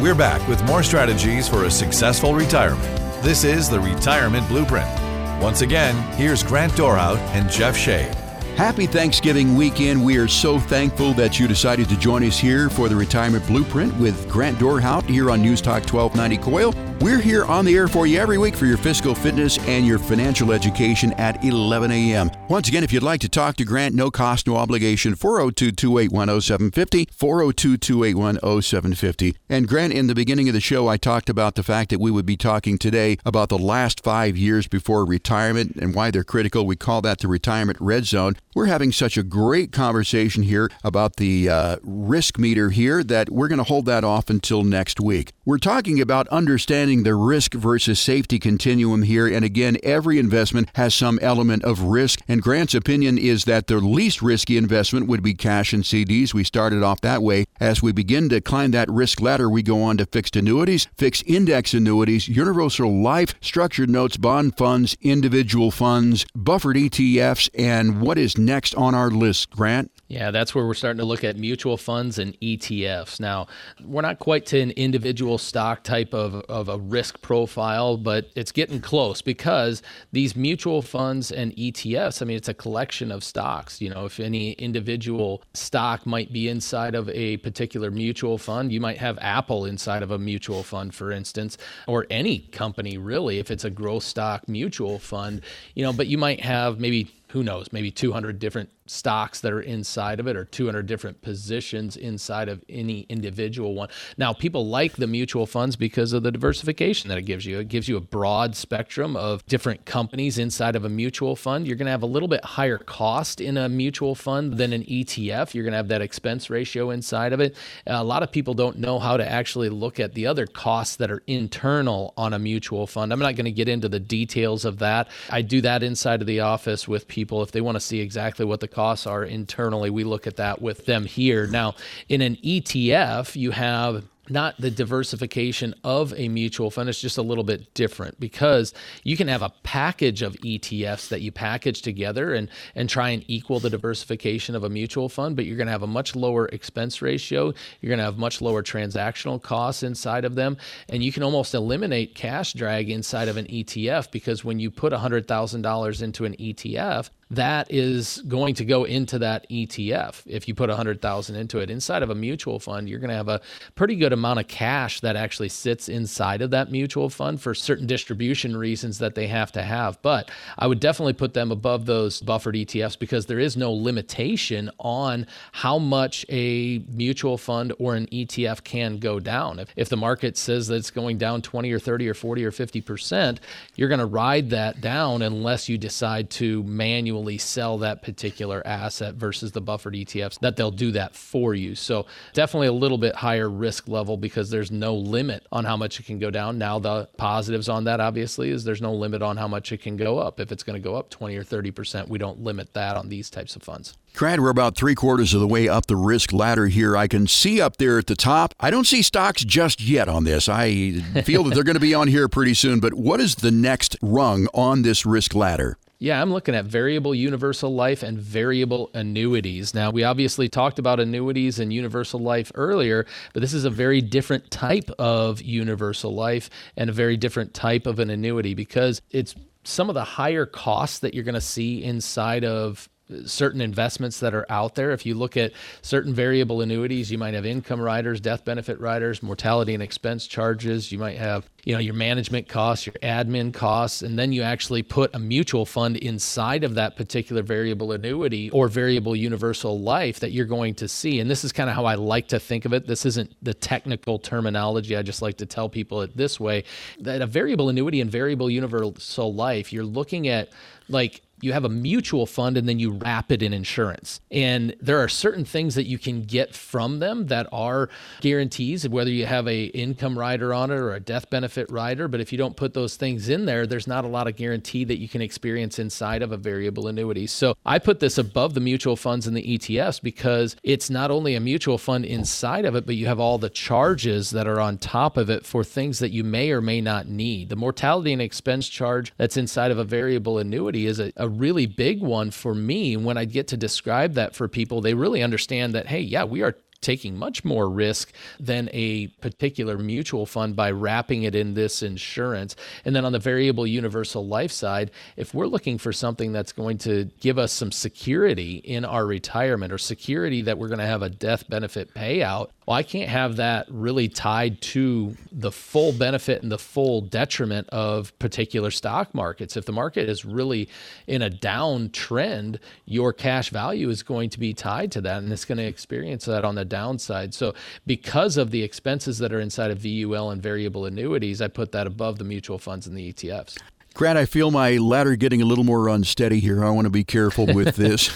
We're back with more strategies for a successful retirement. This is the Retirement Blueprint. Once again, here's Grant Dorhout and Jeff Shade. Happy Thanksgiving weekend. We are so thankful that you decided to join us here for the Retirement Blueprint with Grant Dorhout here on News Talk 1290 KOIL. We're here on the air for you every week for your fiscal fitness and your financial education at 11 a.m. Once again, if you'd like to talk to Grant, no cost, no obligation, 402 281 0750, 402 281 0750. And Grant, in the beginning of the show, I talked about the fact that we would be talking today about the last five years before retirement and why they're critical. We call that the retirement red zone. We're having such a great conversation here about the uh, risk meter here that we're going to hold that off until next week. We're talking about understanding the risk versus safety continuum here. And again, every investment has some element of risk. And Grant's opinion is that the least risky investment would be cash and CDs. We started off that way. As we begin to climb that risk ladder, we go on to fixed annuities, fixed index annuities, universal life, structured notes, bond funds, individual funds, buffered ETFs, and what is next on our list, Grant? Yeah, that's where we're starting to look at mutual funds and ETFs. Now, we're not quite to an individual stock type of, of a risk profile, but it's getting close because these mutual funds and ETFs, I mean, it's a collection of stocks. You know, if any individual stock might be inside of a particular mutual fund, you might have Apple inside of a mutual fund, for instance, or any company really, if it's a growth stock mutual fund, you know, but you might have maybe who knows, maybe 200 different stocks that are inside of it or 200 different positions inside of any individual one. Now, people like the mutual funds because of the diversification that it gives you. It gives you a broad spectrum of different companies inside of a mutual fund. You're going to have a little bit higher cost in a mutual fund than an ETF. You're going to have that expense ratio inside of it. A lot of people don't know how to actually look at the other costs that are internal on a mutual fund. I'm not going to get into the details of that. I do that inside of the office with people if they want to see exactly what the costs are internally. We look at that with them here. Now, in an ETF, you have not the diversification of a mutual fund. It's just a little bit different because you can have a package of ETFs that you package together and, and try and equal the diversification of a mutual fund, but you're going to have a much lower expense ratio. You're going to have much lower transactional costs inside of them. And you can almost eliminate cash drag inside of an ETF because when you put $100,000 into an ETF, that is going to go into that ETF. If you put 100,000 into it inside of a mutual fund, you're going to have a pretty good amount of cash that actually sits inside of that mutual fund for certain distribution reasons that they have to have. But I would definitely put them above those buffered ETFs because there is no limitation on how much a mutual fund or an ETF can go down. If, if the market says that it's going down 20 or 30 or 40 or 50%, you're going to ride that down unless you decide to manually sell that particular asset versus the buffered ETFs that they'll do that for you. So definitely a little bit higher risk level because there's no limit on how much it can go down. Now the positives on that obviously is there's no limit on how much it can go up. If it's going to go up 20 or 30%, we don't limit that on these types of funds. Brad, we're about three quarters of the way up the risk ladder here. I can see up there at the top. I don't see stocks just yet on this. I feel that they're going to be on here pretty soon. But what is the next rung on this risk ladder? Yeah, I'm looking at variable universal life and variable annuities. Now, we obviously talked about annuities and universal life earlier, but this is a very different type of universal life and a very different type of an annuity because it's some of the higher costs that you're going to see inside of certain investments that are out there. If you look at certain variable annuities, you might have income riders, death benefit riders, mortality and expense charges. You might have, you know, your management costs, your admin costs, and then you actually put a mutual fund inside of that particular variable annuity or variable universal life that you're going to see. And this is kind of how I like to think of it. This isn't the technical terminology. I just like to tell people it this way that a variable annuity and variable universal life, you're looking at like you have a mutual fund and then you wrap it in insurance. And there are certain things that you can get from them that are guarantees, whether you have a income rider on it or a death benefit rider. But if you don't put those things in there, there's not a lot of guarantee that you can experience inside of a variable annuity. So I put this above the mutual funds and the ETFs because it's not only a mutual fund inside of it, but you have all the charges that are on top of it for things that you may or may not need. The mortality and expense charge that's inside of a variable annuity is a, a really big one for me. When I get to describe that for people, they really understand that, hey, yeah, we are taking much more risk than a particular mutual fund by wrapping it in this insurance. And then on the variable universal life side, if we're looking for something that's going to give us some security in our retirement or security that we're going to have a death benefit payout, well, I can't have that really tied to the full benefit and the full detriment of particular stock markets. If the market is really in a downtrend, your cash value is going to be tied to that and it's going to experience that on the downside. So, because of the expenses that are inside of VUL and variable annuities, I put that above the mutual funds and the ETFs. Grant, I feel my ladder getting a little more unsteady here. I want to be careful with this.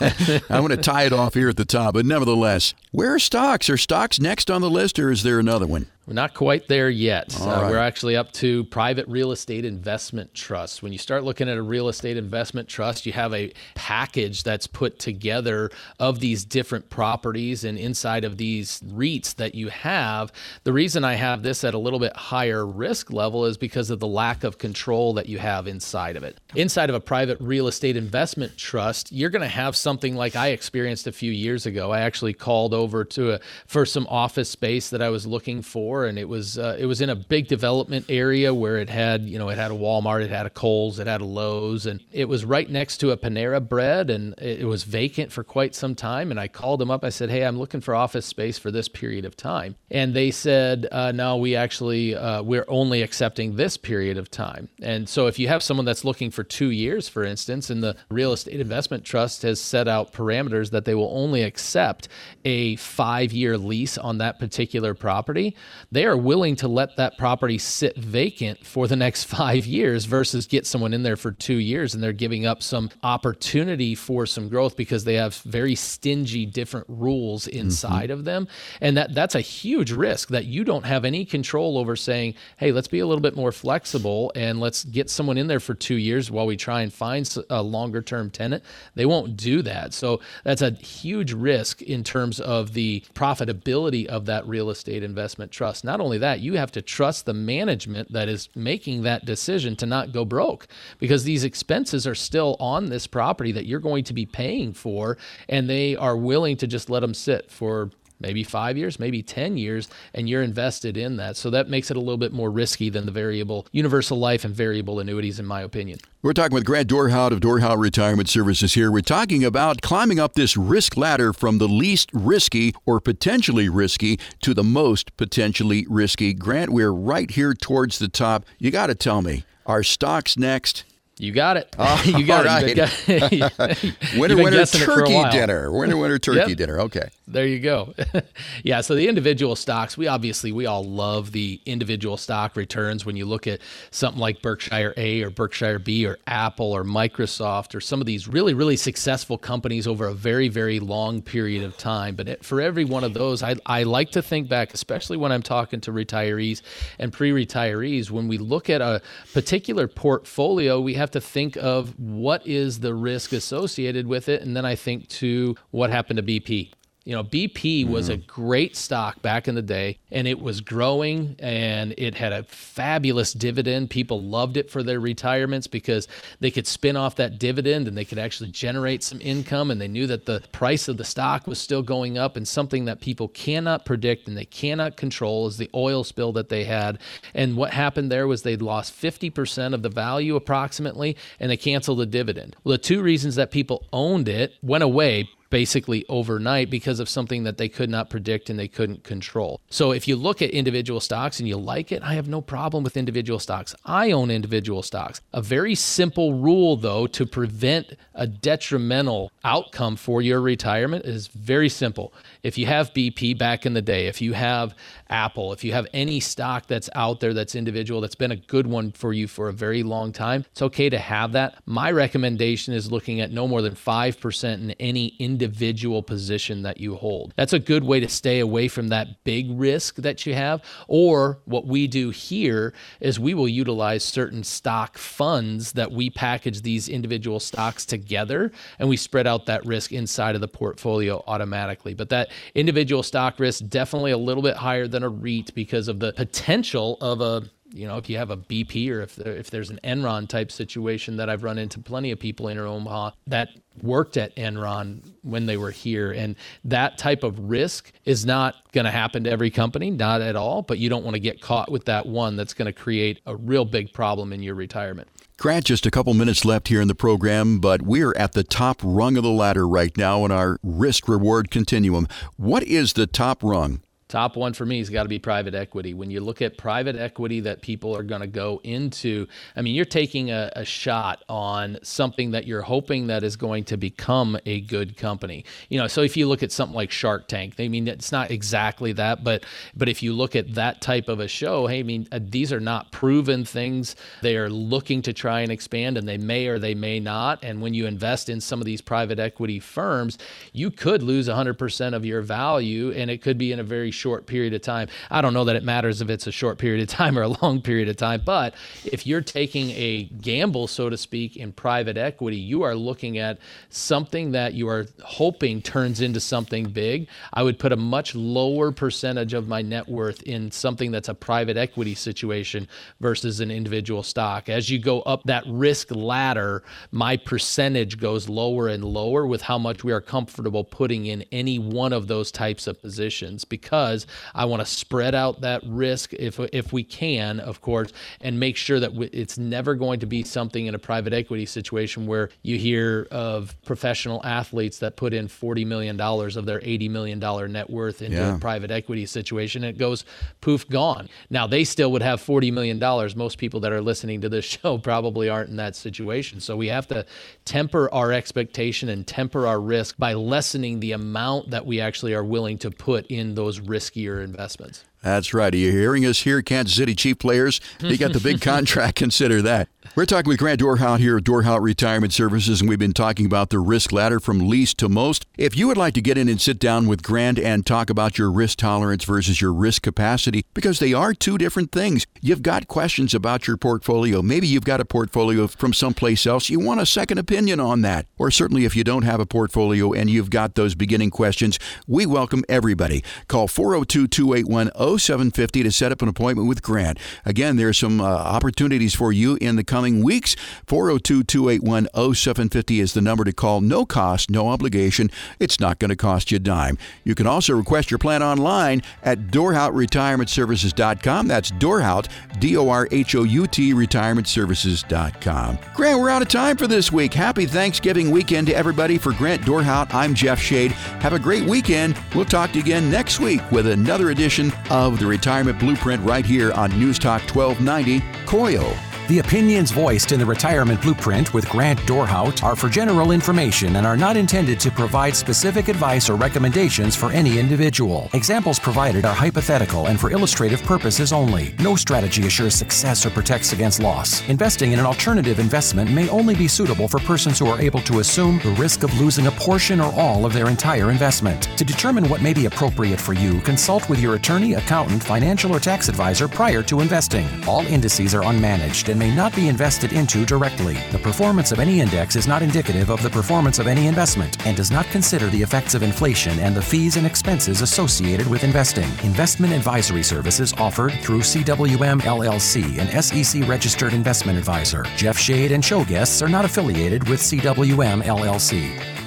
I want to tie it off here at the top, but nevertheless, where are stocks? Are stocks next on the list, or is there another one? We're not quite there yet. Uh, right. We're actually up to private real estate investment trusts. When you start looking at a real estate investment trust, you have a package that's put together of these different properties and inside of these REITs that you have. The reason I have this at a little bit higher risk level is because of the lack of control that you have inside of it. Inside of a private real estate investment trust, you're going to have something like I experienced a few years ago. I actually called over to a, for some office space that I was looking for before, and it was uh, it was in a big development area where it had you know it had a Walmart, it had a Kohl's, it had a Lowe's, and it was right next to a Panera Bread, and it was vacant for quite some time. And I called them up. I said, "Hey, I'm looking for office space for this period of time," and they said, uh, "No, we actually uh, we're only accepting this period of time." And so if you have someone that's looking for two years, for instance, and the real estate investment trust has set out parameters that they will only accept a five year lease on that particular property, they are willing to let that property sit vacant for the next five years versus get someone in there for two years and they're giving up some opportunity for some growth because they have very stingy different rules mm-hmm. inside mm-hmm. of them. And that that's a huge risk that you don't have any control over saying, hey, let's be a little bit more flexible and let's get someone in there for two years while we try and find a longer term tenant. They won't do that. So that's a huge risk in terms of the profitability of that real estate investment trust trust. Not only that, you have to trust the management that is making that decision to not go broke because these expenses are still on this property that you're going to be paying for, and they are willing to just let them sit for maybe five years, maybe 10 years, and you're invested in that. So that makes it a little bit more risky than the variable universal life and variable annuities, in my opinion. We're talking with Grant Dorhout of Dorhout Retirement Services here. We're talking about climbing up this risk ladder from the least risky or potentially risky to the most potentially risky. Grant, we're right here towards the top. You got to tell me, are stocks next? You got it. Oh, you got it. Right. winter, winter turkey dinner. Winter, winter turkey yep. dinner. Okay. There you go. yeah. So the individual stocks, we obviously we all love the individual stock returns. When you look at something like Berkshire A or Berkshire B or Apple or Microsoft or some of these really really successful companies over a very very long period of time. But for every one of those, I I like to think back, especially when I'm talking to retirees and pre-retirees. When we look at a particular portfolio, we have have to think of what is the risk associated with it. And then I think to what happened to BP. You know, BP was a mm-hmm. great stock back in the day and it was growing and it had a fabulous dividend. People loved it for their retirements because they could spin off that dividend and they could actually generate some income and they knew that the price of the stock was still going up and something that people cannot predict and they cannot control is the oil spill that they had. And what happened there was they lost 50% of the value approximately and they canceled the dividend. Well, the two reasons that people owned it went away basically overnight because of something that they could not predict and they couldn't control. So if you look at individual stocks and you like it, I have no problem with individual stocks. I own individual stocks. A very simple rule though to prevent a detrimental outcome for your retirement is very simple. If you have BP back in the day, if you have Apple, if you have any stock that's out there that's individual that's been a good one for you for a very long time, it's okay to have that. My recommendation is looking at no more than 5% in any individual position that you hold. That's a good way to stay away from that big risk that you have. Or what we do here is we will utilize certain stock funds that we package these individual stocks together and we spread out that risk inside of the portfolio automatically. But that individual stock risk definitely a little bit higher than a REIT because of the potential of a you know, if you have a BP or if there, if there's an Enron type situation that I've run into plenty of people in Omaha that worked at Enron when they were here, and that type of risk is not going to happen to every company, not at all. But you don't want to get caught with that one that's going to create a real big problem in your retirement. Grant, just a couple minutes left here in the program, but we're at the top rung of the ladder right now in our risk reward continuum. What is the top rung? Top one for me has got to be private equity. When you look at private equity that people are going to go into, I mean, you're taking a, a, shot on something that you're hoping that is going to become a good company. You know, so if you look at something like Shark Tank, I mean, it's not exactly that, but but if you look at that type of a show, hey, I mean, uh, these are not proven things. They are looking to try and expand, and they may or they may not. And when you invest in some of these private equity firms, you could lose 100% of your value, and it could be in a very short period of time. I don't know that it matters if it's a short period of time or a long period of time, but if you're taking a gamble, so to speak, in private equity, you are looking at something that you are hoping turns into something big. I would put a much lower percentage of my net worth in something that's a private equity situation versus an individual stock. As you go up that risk ladder, my percentage goes lower and lower with how much we are comfortable putting in any one of those types of positions because because I want to spread out that risk if if we can, of course, and make sure that it's never going to be something in a private equity situation where you hear of professional athletes that put in forty million dollars of their eighty million dollar net worth into yeah. a private equity situation. And it goes poof gone. Now they still would have forty million dollars. Most people that are listening to this show probably aren't in that situation. So we have to temper our expectation and temper our risk by lessening the amount that we actually are willing to put in those risks riskier investments. That's right. Are you hearing us here, Kansas City Chief players? You got the big contract. Consider that. We're talking with Grant Dorhout here at Dorhout Retirement Services, and we've been talking about the risk ladder from least to most. If you would like to get in and sit down with Grant and talk about your risk tolerance versus your risk capacity, because they are two different things. You've got questions about your portfolio. Maybe you've got a portfolio from someplace else. You want a second opinion on that. Or certainly if you don't have a portfolio and you've got those beginning questions, we welcome everybody. Call 402 281 0750 to set up an appointment with Grant. Again, there are some uh, opportunities for you in the coming weeks. 402 281 0750 is the number to call. No cost, no obligation. It's not going to cost you a dime. You can also request your plan online at DorhoutRetirementServices.com. That's Dorhout, D O R H O U T, retirementservices.com. Grant, we're out of time for this week. Happy Thanksgiving weekend to everybody. For Grant Dorhout, I'm Jeff Shade. Have a great weekend. We'll talk to you again next week with another edition of the Retirement Blueprint right here on News Talk 1290, KOIL. The opinions voiced in the Retirement Blueprint with Grant Dorhout are for general information and are not intended to provide specific advice or recommendations for any individual. Examples provided are hypothetical and for illustrative purposes only. No strategy assures success or protects against loss. Investing in an alternative investment may only be suitable for persons who are able to assume the risk of losing a portion or all of their entire investment. To determine what may be appropriate for you, consult with your attorney, accountant, financial, or tax advisor prior to investing. All indices are unmanaged and may not be invested into directly. The performance of any index is not indicative of the performance of any investment and does not consider the effects of inflation and the fees and expenses associated with investing. Investment advisory services offered through CWM LLC, an SEC registered investment advisor. Jeff Shade and show guests are not affiliated with CWM LLC.